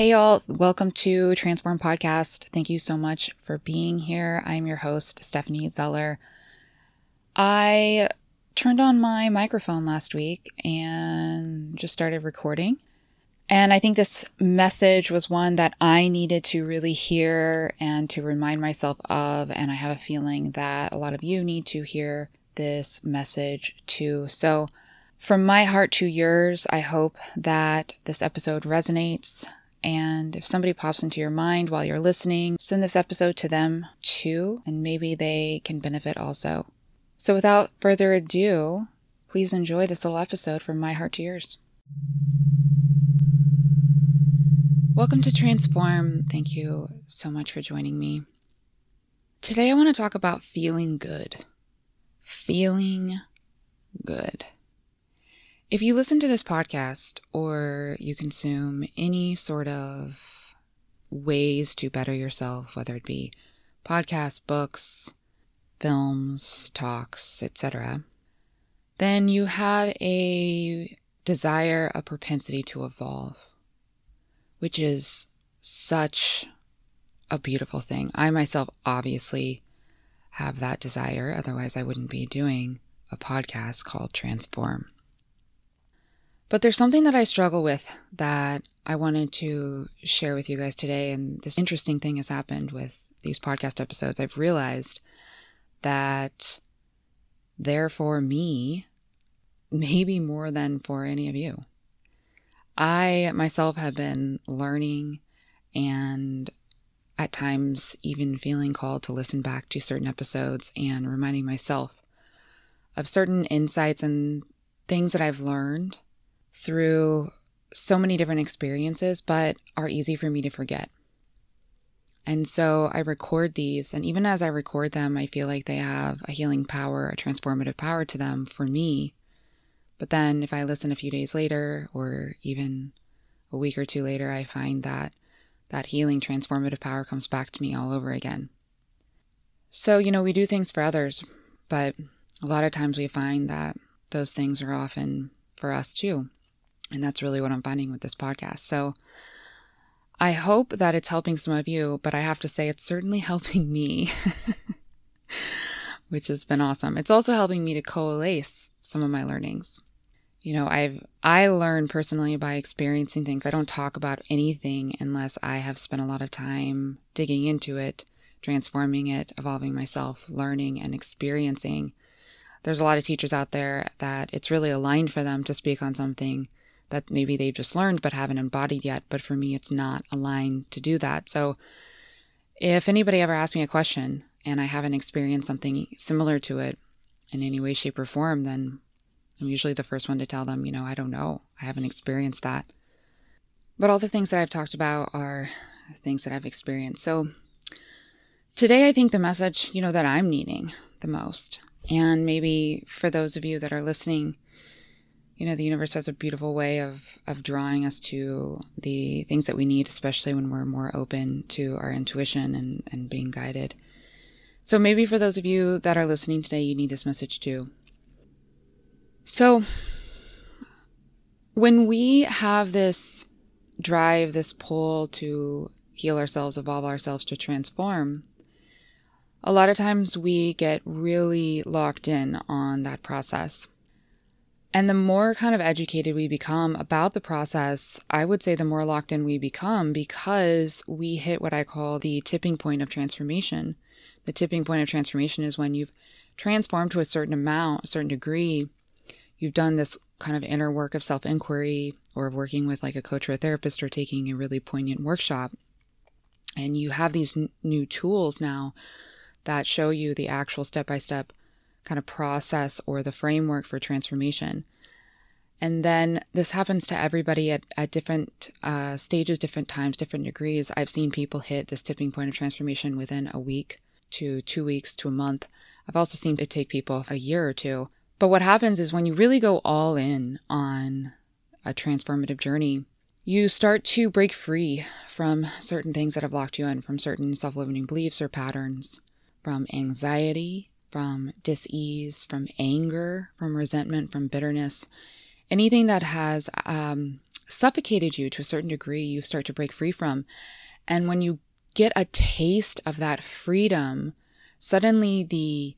Hey, y'all. welcome to Transform Podcast. Thank you so much for being here. I'm your host, Stephanie Zeller. I turned on my microphone last week and just started recording. And I think this message was one that I needed to really hear and to remind myself of. And I have a feeling that a lot of you need to hear this message too. So, from my heart to yours, I hope that this episode resonates. And if somebody pops into your mind while you're listening, send this episode to them too, and maybe they can benefit also. So without further ado, please enjoy this little episode from my heart to yours. Welcome to Transform. Thank you so much for joining me. Today I want to talk about feeling good. Feeling good. If you listen to this podcast or you consume any sort of ways to better yourself, whether it be podcasts, books, films, talks, etc., then you have a desire, a propensity to evolve, which is such a beautiful thing. I myself obviously have that desire, otherwise, I wouldn't be doing a podcast called Transform. But there's something that I struggle with that I wanted to share with you guys today. And this interesting thing has happened with these podcast episodes. I've realized that they're for me, maybe more than for any of you. I myself have been learning and at times even feeling called to listen back to certain episodes and reminding myself of certain insights and things that I've learned through so many different experiences, but are easy for me to forget. And so I record these, and even as I record them, I feel like they have a healing power, a transformative power to them for me. But then if I listen a few days later, or even a week or two later, I find that that healing, transformative power comes back to me all over again. So, you know, we do things for others, but a lot of times we find that those things are often for us too. And that's really what I'm finding with this podcast. So I hope that it's helping some of you, but I have to say it's certainly helping me, which has been awesome. It's also helping me to coalesce some of my learnings. You know, I've I learn personally by experiencing things. I don't talk about anything unless I have spent a lot of time digging into it, transforming it, evolving myself, learning and experiencing. There's a lot of teachers out there that it's really aligned for them to speak on something that maybe they've just learned but haven't embodied yet. But for me, it's not aligned to do that. So if anybody ever asks me a question and I haven't experienced something similar to it in any way, shape, or form, then I'm usually the first one to tell them, you know, I don't know. I haven't experienced that. But all the things that I've talked about are things that I've experienced. So today, I think the message, you know, that I'm needing the most, and maybe for those of you that are listening, you know the universe has a beautiful way of of drawing us to the things that we need especially when we're more open to our intuition and and being guided. So maybe for those of you that are listening today you need this message too. So when we have this drive this pull to heal ourselves evolve ourselves to transform a lot of times we get really locked in on that process and the more kind of educated we become about the process, I would say the more locked in we become because we hit what I call the tipping point of transformation. The tipping point of transformation is when you've transformed to a certain amount, a certain degree, you've done this kind of inner work of self inquiry or of working with like a coach or a therapist or taking a really poignant workshop. And you have these n- new tools now that show you the actual step by step kind of process or the framework for transformation. And then this happens to everybody at, at different uh, stages, different times, different degrees. I've seen people hit this tipping point of transformation within a week to two weeks to a month. I've also seen it take people a year or two. But what happens is when you really go all in on a transformative journey, you start to break free from certain things that have locked you in, from certain self limiting beliefs or patterns, from anxiety, from dis-ease, from anger, from resentment, from bitterness, anything that has um, suffocated you to a certain degree, you start to break free from. And when you get a taste of that freedom, suddenly the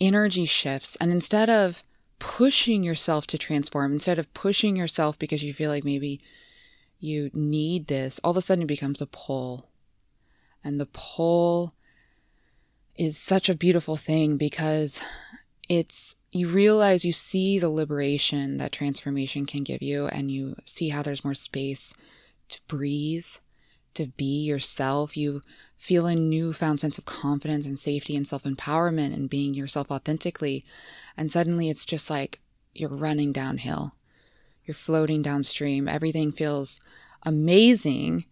energy shifts. And instead of pushing yourself to transform, instead of pushing yourself because you feel like maybe you need this, all of a sudden it becomes a pull. And the pull is such a beautiful thing because it's you realize you see the liberation that transformation can give you and you see how there's more space to breathe to be yourself. You feel a newfound sense of confidence and safety and self-empowerment and being yourself authentically. And suddenly it's just like you're running downhill. You're floating downstream. Everything feels amazing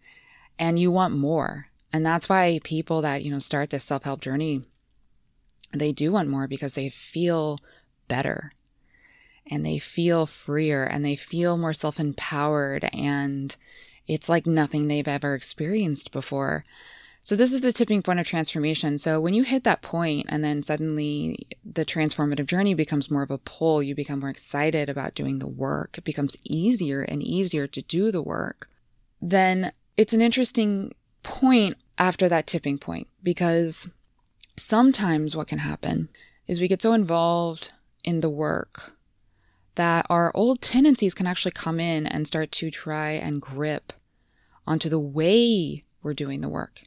and you want more and that's why people that you know start this self-help journey they do want more because they feel better and they feel freer and they feel more self empowered and it's like nothing they've ever experienced before. So, this is the tipping point of transformation. So, when you hit that point and then suddenly the transformative journey becomes more of a pull, you become more excited about doing the work, it becomes easier and easier to do the work, then it's an interesting point after that tipping point because sometimes what can happen is we get so involved in the work that our old tendencies can actually come in and start to try and grip onto the way we're doing the work.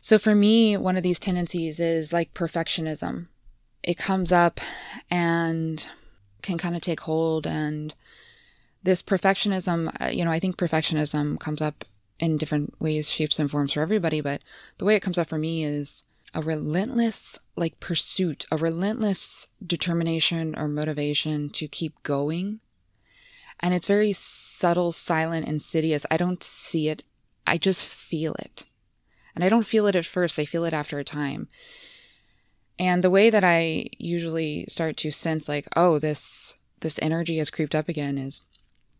So for me, one of these tendencies is like perfectionism. It comes up and can kind of take hold. And this perfectionism, uh, you know, I think perfectionism comes up in different ways, shapes, and forms for everybody. But the way it comes up for me is a relentless like pursuit, a relentless determination or motivation to keep going. And it's very subtle, silent, insidious. I don't see it. I just feel it. And I don't feel it at first. I feel it after a time. And the way that I usually start to sense like, oh, this this energy has creeped up again is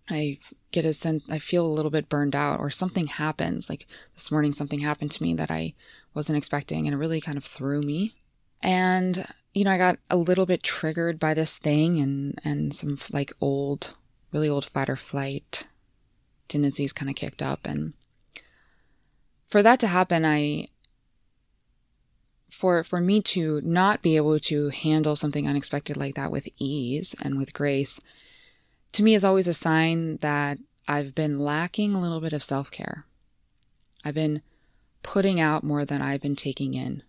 I get a sense I feel a little bit burned out or something happens. Like this morning something happened to me that I wasn't expecting and it really kind of threw me. And you know, I got a little bit triggered by this thing and and some like old, really old fight or flight tendencies kind of kicked up and for that to happen, I for for me to not be able to handle something unexpected like that with ease and with grace to me is always a sign that I've been lacking a little bit of self-care. I've been putting out more than I've been taking in.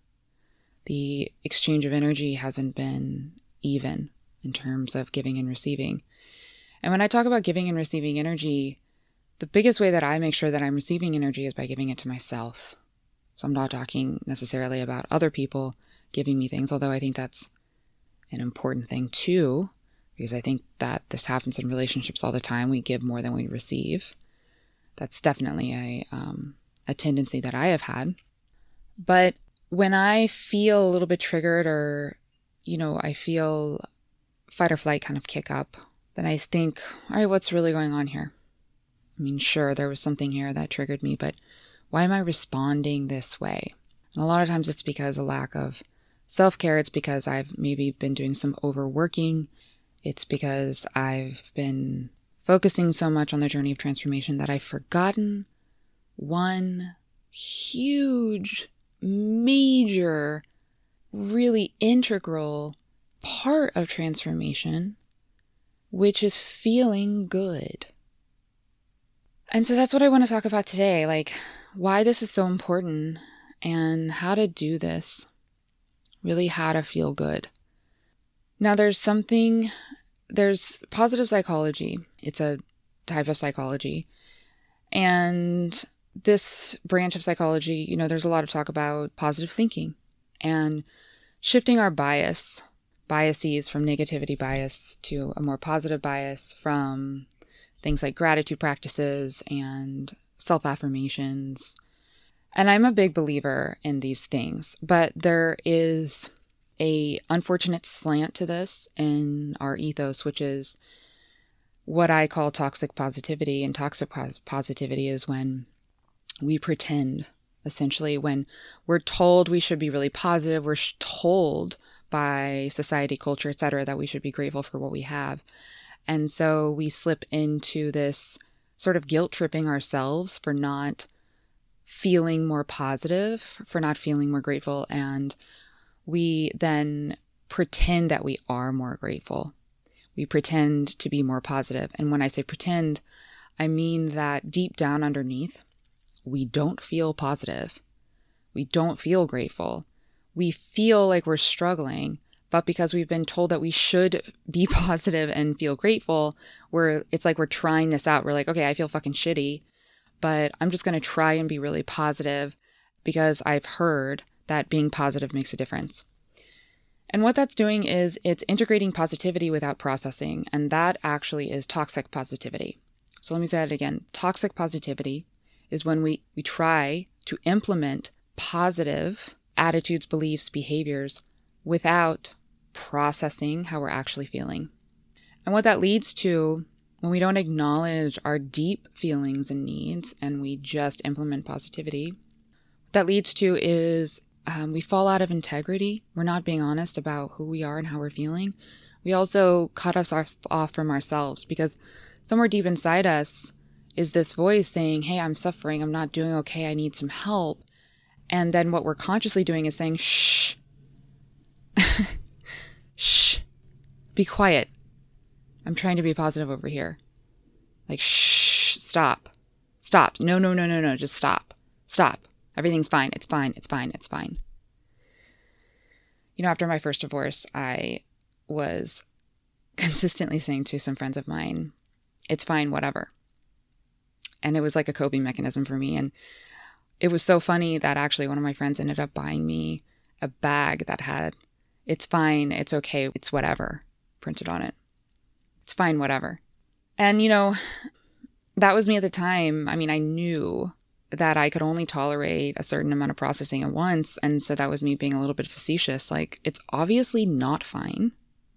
The exchange of energy hasn't been even in terms of giving and receiving. And when I talk about giving and receiving energy, the biggest way that I make sure that I'm receiving energy is by giving it to myself. So I'm not talking necessarily about other people giving me things, although I think that's an important thing too, because I think that this happens in relationships all the time. We give more than we receive. That's definitely a um, a tendency that I have had. But when I feel a little bit triggered or, you know, I feel fight or flight kind of kick up, then I think, all right, what's really going on here? I mean, sure, there was something here that triggered me, but why am I responding this way? And a lot of times it's because a lack of self care. It's because I've maybe been doing some overworking. It's because I've been focusing so much on the journey of transformation that I've forgotten one huge, major, really integral part of transformation, which is feeling good. And so that's what I want to talk about today like why this is so important and how to do this, really, how to feel good. Now, there's something, there's positive psychology, it's a type of psychology. And this branch of psychology, you know, there's a lot of talk about positive thinking and shifting our bias, biases from negativity bias to a more positive bias, from things like gratitude practices and self affirmations. And I'm a big believer in these things, but there is a unfortunate slant to this in our ethos, which is what I call toxic positivity. And toxic positivity is when we pretend essentially when we're told we should be really positive we're told by society culture etc that we should be grateful for what we have and so we slip into this sort of guilt tripping ourselves for not feeling more positive, for not feeling more grateful. And we then pretend that we are more grateful. We pretend to be more positive. And when I say pretend, I mean that deep down underneath, we don't feel positive. We don't feel grateful. We feel like we're struggling, but because we've been told that we should be positive and feel grateful, we're it's like we're trying this out. We're like, okay, I feel fucking shitty, but I'm just going to try and be really positive because I've heard that being positive makes a difference. And what that's doing is it's integrating positivity without processing, and that actually is toxic positivity. So let me say that again. Toxic positivity is when we, we try to implement positive attitudes, beliefs, behaviors without processing how we're actually feeling. And what that leads to when we don't acknowledge our deep feelings and needs and we just implement positivity, what that leads to is um, we fall out of integrity. We're not being honest about who we are and how we're feeling. We also cut us off from ourselves because somewhere deep inside us is this voice saying, Hey, I'm suffering. I'm not doing okay. I need some help. And then what we're consciously doing is saying, Shh, shh, be quiet. I'm trying to be positive over here. Like, shh, stop, stop. No, no, no, no, no. Just stop, stop. Everything's fine. It's fine. It's fine. It's fine. You know, after my first divorce, I was consistently saying to some friends of mine, it's fine, whatever. And it was like a coping mechanism for me. And it was so funny that actually one of my friends ended up buying me a bag that had, it's fine, it's okay, it's whatever printed on it. It's fine, whatever. And, you know, that was me at the time. I mean, I knew that I could only tolerate a certain amount of processing at once. And so that was me being a little bit facetious. Like, it's obviously not fine,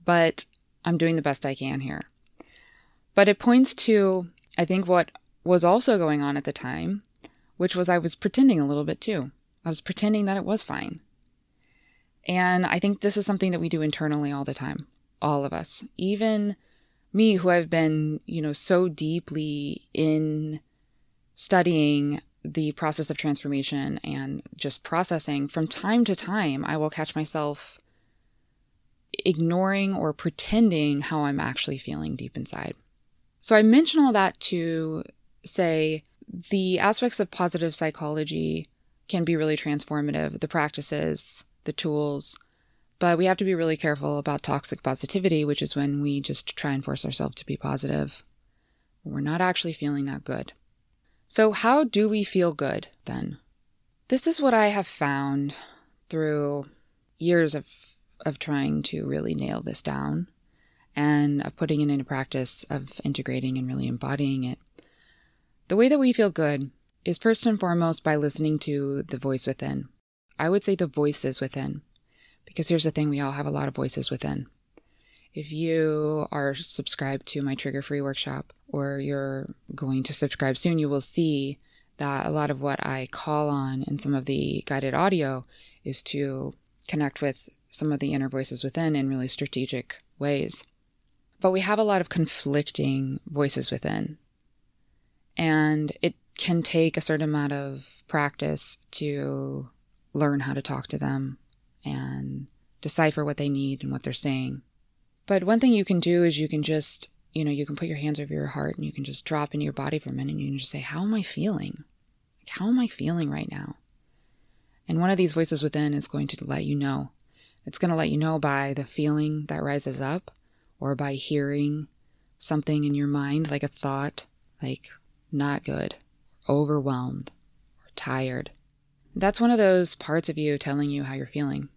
but I'm doing the best I can here. But it points to, I think, what was also going on at the time, which was I was pretending a little bit too. I was pretending that it was fine. And I think this is something that we do internally all the time, all of us. Even me, who I've been, you know, so deeply in studying the process of transformation and just processing, from time to time, I will catch myself ignoring or pretending how I'm actually feeling deep inside. So I mention all that to say the aspects of positive psychology can be really transformative, the practices, the tools, but we have to be really careful about toxic positivity, which is when we just try and force ourselves to be positive. We're not actually feeling that good. So, how do we feel good then? This is what I have found through years of, of trying to really nail this down and of putting it into practice, of integrating and really embodying it. The way that we feel good is first and foremost by listening to the voice within. I would say the voices within, because here's the thing we all have a lot of voices within. If you are subscribed to my trigger free workshop or you're going to subscribe soon, you will see that a lot of what I call on in some of the guided audio is to connect with some of the inner voices within in really strategic ways. But we have a lot of conflicting voices within. And it can take a certain amount of practice to learn how to talk to them and decipher what they need and what they're saying. But one thing you can do is you can just, you know, you can put your hands over your heart and you can just drop into your body for a minute and you can just say, How am I feeling? Like, how am I feeling right now? And one of these voices within is going to let you know. It's going to let you know by the feeling that rises up or by hearing something in your mind, like a thought, like not good, overwhelmed, or tired. That's one of those parts of you telling you how you're feeling.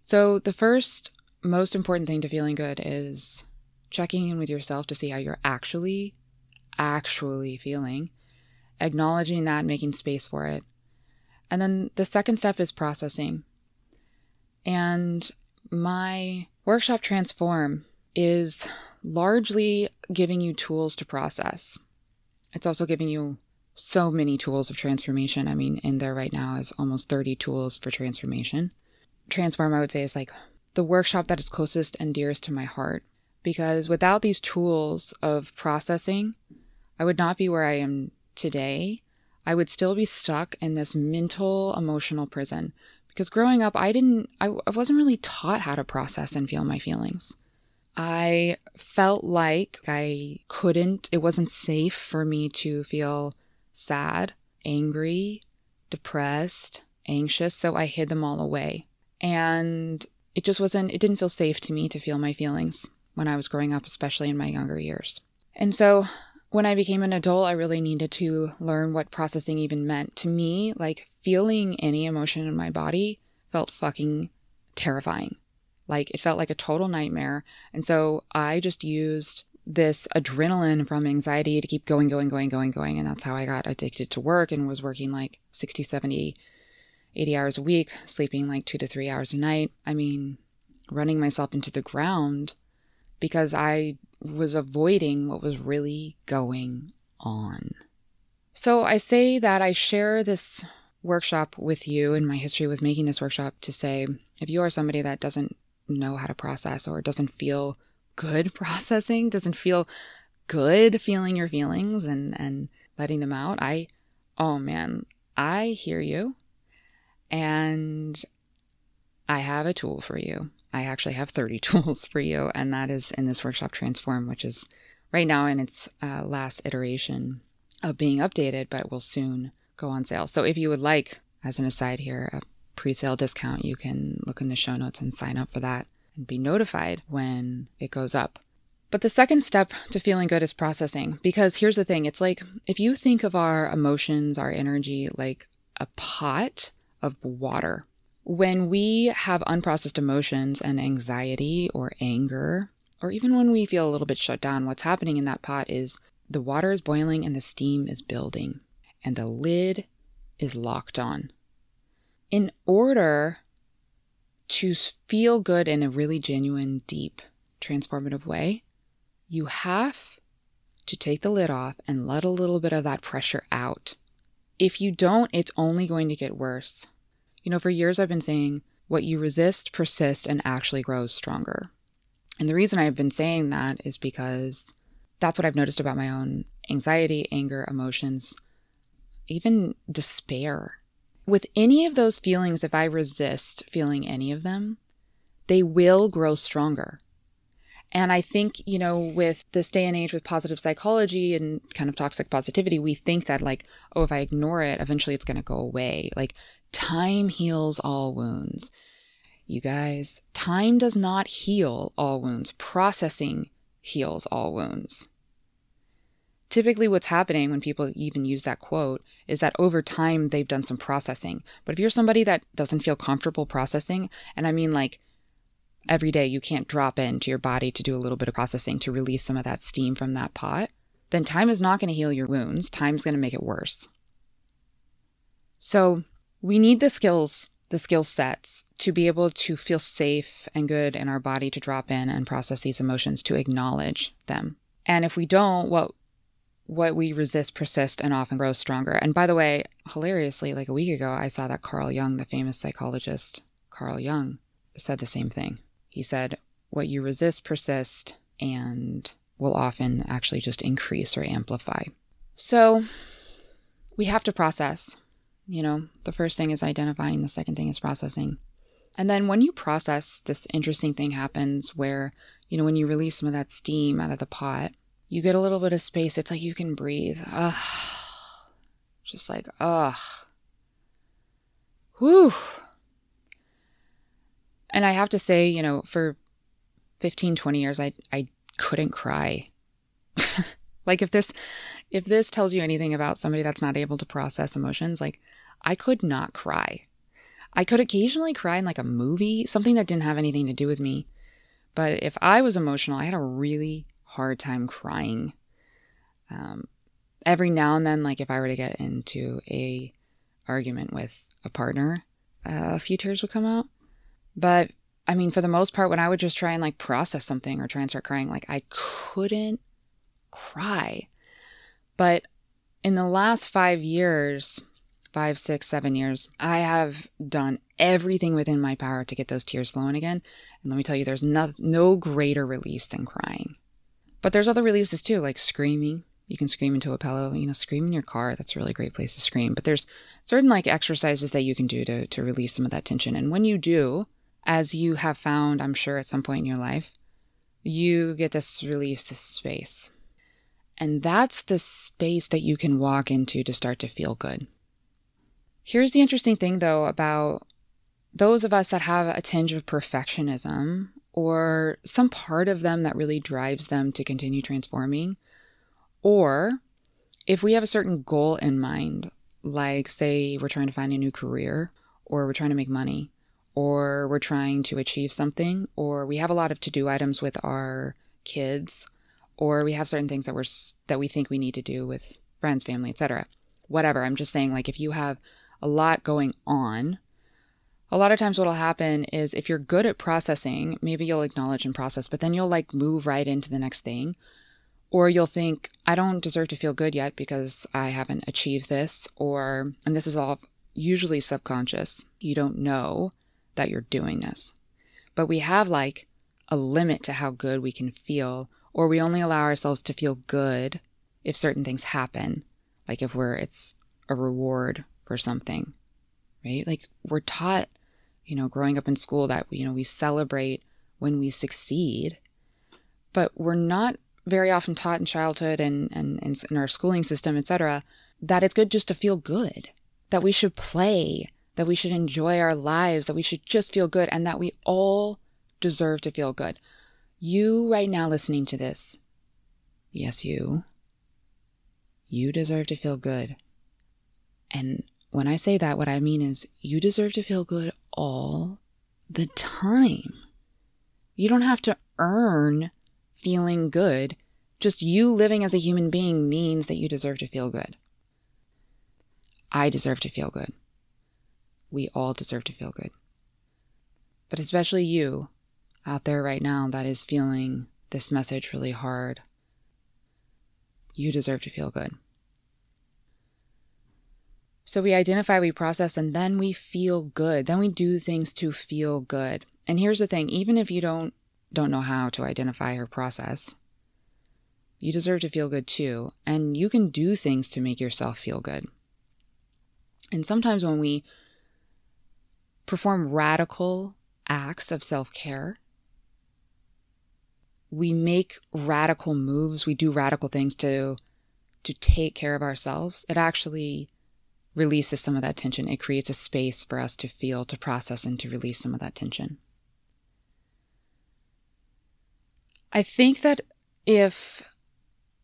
So, the first most important thing to feeling good is checking in with yourself to see how you're actually, actually feeling, acknowledging that, making space for it. And then the second step is processing. And my workshop Transform is largely giving you tools to process. It's also giving you so many tools of transformation. I mean, in there right now is almost 30 tools for transformation. Transform, I would say, is like the workshop that is closest and dearest to my heart. Because without these tools of processing, I would not be where I am today. I would still be stuck in this mental, emotional prison. Because growing up, I didn't, I, wasn't really taught how to process and feel my feelings. I felt like I couldn't, it wasn't safe for me to feel sad, angry, depressed, anxious. So I hid them all away. And it just wasn't, it didn't feel safe to me to feel my feelings when I was growing up, especially in my younger years. And so when I became an adult, I really needed to learn what processing even meant. To me, like feeling any emotion in my body felt fucking terrifying. Like it felt like a total nightmare. And so I just used this adrenaline from anxiety to keep going, going, going, going, going. And that's how I got addicted to work and was working like 60, 70, 80 hours a week, sleeping like two to three hours a night. I mean, running myself into the ground because I was avoiding what was really going on. So I say that I share this workshop with you and my history with making this workshop to say if you are somebody that doesn't know how to process or doesn't feel good processing, doesn't feel good feeling your feelings and, and letting them out, I, oh man, I hear you. And I have a tool for you. I actually have 30 tools for you, and that is in this workshop Transform, which is right now in its uh, last iteration of being updated, but will soon go on sale. So if you would like, as an aside here, a pre sale discount, you can look in the show notes and sign up for that and be notified when it goes up. But the second step to feeling good is processing. Because here's the thing it's like if you think of our emotions, our energy, like a pot of water, when we have unprocessed emotions and anxiety or anger, or even when we feel a little bit shut down, what's happening in that pot is the water is boiling and the steam is building, and the lid is locked on. In order to feel good in a really genuine, deep, transformative way, you have to take the lid off and let a little bit of that pressure out. If you don't, it's only going to get worse. You know, for years I've been saying what you resist persists and actually grows stronger. And the reason I've been saying that is because that's what I've noticed about my own anxiety, anger, emotions, even despair. With any of those feelings, if I resist feeling any of them, they will grow stronger. And I think, you know, with this day and age with positive psychology and kind of toxic positivity, we think that, like, oh, if I ignore it, eventually it's going to go away. Like, time heals all wounds. You guys, time does not heal all wounds, processing heals all wounds. Typically, what's happening when people even use that quote is that over time they've done some processing. But if you're somebody that doesn't feel comfortable processing, and I mean like every day you can't drop into your body to do a little bit of processing to release some of that steam from that pot, then time is not going to heal your wounds. Time's going to make it worse. So we need the skills, the skill sets to be able to feel safe and good in our body to drop in and process these emotions, to acknowledge them. And if we don't, what what we resist persists and often grows stronger. And by the way, hilariously, like a week ago, I saw that Carl Jung, the famous psychologist Carl Jung, said the same thing. He said, What you resist persists and will often actually just increase or amplify. So we have to process. You know, the first thing is identifying, the second thing is processing. And then when you process, this interesting thing happens where, you know, when you release some of that steam out of the pot, you get a little bit of space. It's like you can breathe. Ugh. Just like, ugh. Whew. And I have to say, you know, for 15, 20 years, I, I couldn't cry. like if this, if this tells you anything about somebody that's not able to process emotions, like I could not cry. I could occasionally cry in like a movie, something that didn't have anything to do with me. But if I was emotional, I had a really hard time crying. Um, every now and then, like if I were to get into a argument with a partner, uh, a few tears would come out. But I mean, for the most part, when I would just try and like process something or try and start crying, like I couldn't cry. But in the last five years, five, six, seven years, I have done everything within my power to get those tears flowing again. And let me tell you, there's no, no greater release than crying. But there's other releases too, like screaming. You can scream into a pillow, you know, scream in your car. That's a really great place to scream. But there's certain like exercises that you can do to, to release some of that tension. And when you do, as you have found, I'm sure at some point in your life, you get this release, this space. And that's the space that you can walk into to start to feel good. Here's the interesting thing though about those of us that have a tinge of perfectionism or some part of them that really drives them to continue transforming or if we have a certain goal in mind, like say we're trying to find a new career, or we're trying to make money, or we're trying to achieve something, or we have a lot of to do items with our kids, or we have certain things that we're that we think we need to do with friends, family, etc. Whatever. I'm just saying, like if you have a lot going on, a lot of times what'll happen is if you're good at processing, maybe you'll acknowledge and process, but then you'll like move right into the next thing or you'll think, I don't deserve to feel good yet because I haven't achieved this. Or, and this is all usually subconscious. You don't know that you're doing this. But we have like a limit to how good we can feel, or we only allow ourselves to feel good if certain things happen. Like if we're, it's a reward for something, right? Like we're taught, you know, growing up in school that, you know, we celebrate when we succeed, but we're not very often taught in childhood and, and, and in our schooling system, etc., that it's good just to feel good, that we should play, that we should enjoy our lives, that we should just feel good, and that we all deserve to feel good. You, right now, listening to this, yes, you, you deserve to feel good. And when I say that, what I mean is you deserve to feel good all the time. You don't have to earn feeling good. Just you living as a human being means that you deserve to feel good. I deserve to feel good. We all deserve to feel good. But especially you out there right now that is feeling this message really hard. You deserve to feel good. So we identify, we process, and then we feel good. Then we do things to feel good. And here's the thing even if you don't don't know how to identify or process, you deserve to feel good too. And you can do things to make yourself feel good. And sometimes when we perform radical acts of self care, we make radical moves, we do radical things to to take care of ourselves, it actually releases some of that tension. It creates a space for us to feel, to process, and to release some of that tension. I think that if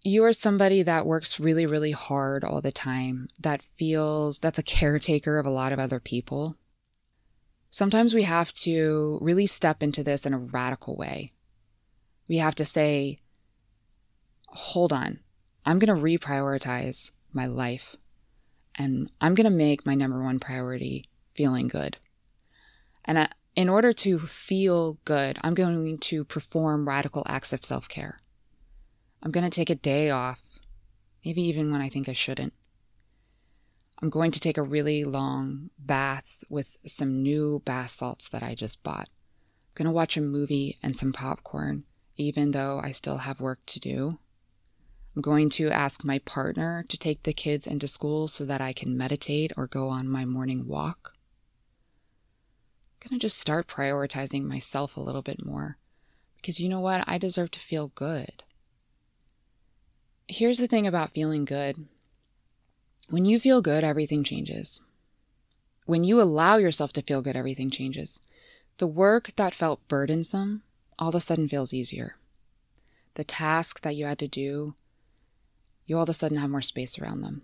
you are somebody that works really, really hard all the time, that feels that's a caretaker of a lot of other people, sometimes we have to really step into this in a radical way. We have to say, hold on, I'm going to reprioritize my life and I'm going to make my number one priority feeling good. And I, in order to feel good, I'm going to perform radical acts of self care. I'm going to take a day off, maybe even when I think I shouldn't. I'm going to take a really long bath with some new bath salts that I just bought. I'm going to watch a movie and some popcorn, even though I still have work to do. I'm going to ask my partner to take the kids into school so that I can meditate or go on my morning walk I'm going to just start prioritizing myself a little bit more because you know what? I deserve to feel good. Here's the thing about feeling good when you feel good, everything changes. When you allow yourself to feel good, everything changes. The work that felt burdensome all of a sudden feels easier. The task that you had to do, you all of a sudden have more space around them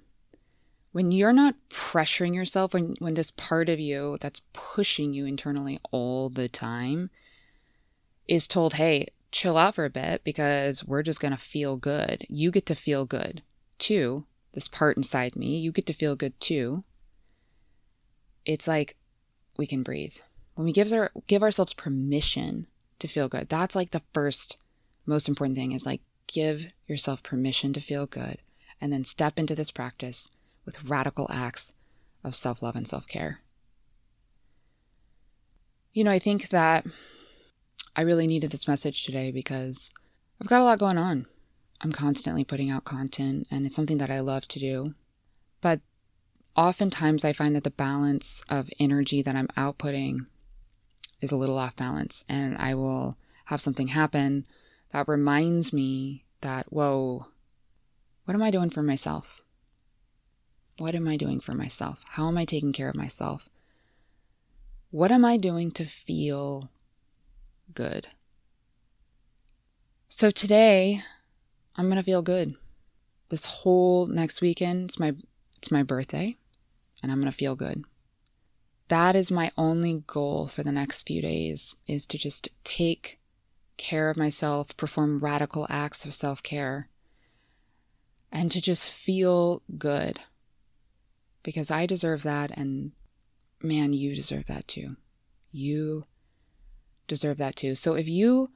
when you're not pressuring yourself, when, when this part of you that's pushing you internally all the time is told, hey, chill out for a bit because we're just going to feel good. You get to feel good too. This part inside me, you get to feel good too. It's like we can breathe. When we give our give ourselves permission to feel good, that's like the first most important thing is like give yourself permission to feel good and then step into this practice with radical acts of self love and self care. You know, I think that I really needed this message today because I've got a lot going on. I'm constantly putting out content and it's something that I love to do. But oftentimes I find that the balance of energy that I'm outputting is a little off balance and I will have something happen that reminds me that, whoa, what am I doing for myself? What am I doing for myself? How am I taking care of myself? What am I doing to feel good? So today, I'm going to feel good. This whole next weekend, it's my it's my birthday, and I'm going to feel good. That is my only goal for the next few days is to just take care of myself, perform radical acts of self-care, and to just feel good. Because I deserve that and man, you deserve that too. You deserve that too. So if you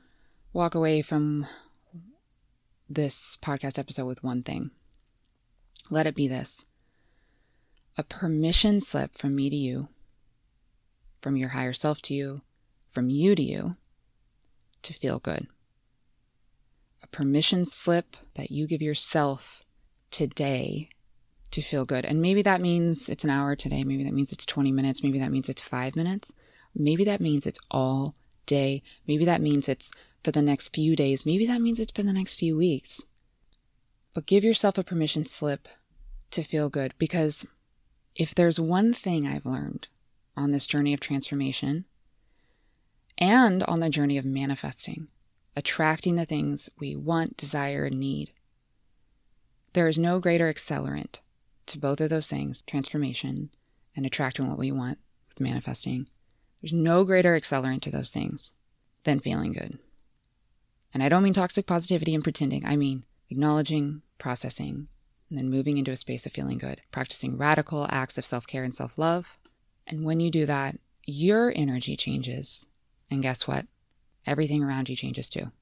walk away from this podcast episode with one thing. Let it be this a permission slip from me to you, from your higher self to you, from you to you, to feel good. A permission slip that you give yourself today to feel good. And maybe that means it's an hour today. Maybe that means it's 20 minutes. Maybe that means it's five minutes. Maybe that means it's all day. Maybe that means it's for the next few days. Maybe that means it's for the next few weeks. But give yourself a permission slip to feel good because if there's one thing I've learned on this journey of transformation and on the journey of manifesting, attracting the things we want, desire, and need, there is no greater accelerant to both of those things, transformation and attracting what we want with manifesting. There's no greater accelerant to those things than feeling good. And I don't mean toxic positivity and pretending, I mean acknowledging, processing, and then moving into a space of feeling good, practicing radical acts of self care and self love. And when you do that, your energy changes. And guess what? Everything around you changes too.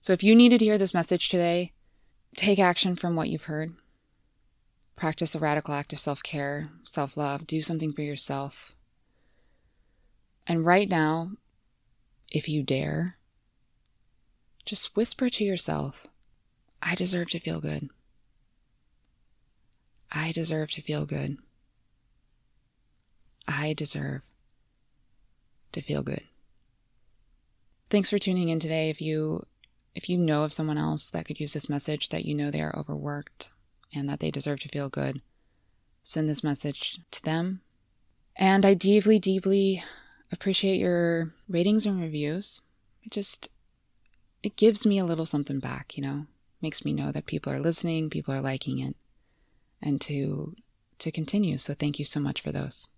So if you needed to hear this message today, take action from what you've heard. Practice a radical act of self care, self love, do something for yourself. And right now, if you dare, just whisper to yourself, I deserve to feel good. I deserve to feel good. I deserve to feel good. Thanks for tuning in today. If you if you know of someone else that could use this message that you know they are overworked and that they deserve to feel good, send this message to them. And I deeply, deeply appreciate your ratings and reviews. It just it gives me a little something back, you know, makes me know that people are listening, people are liking it, and to to continue. So thank you so much for those.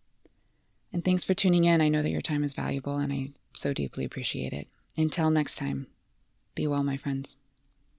And thanks for tuning in. I know that your time is valuable and I so deeply appreciate it. Until next time, be well, my friends.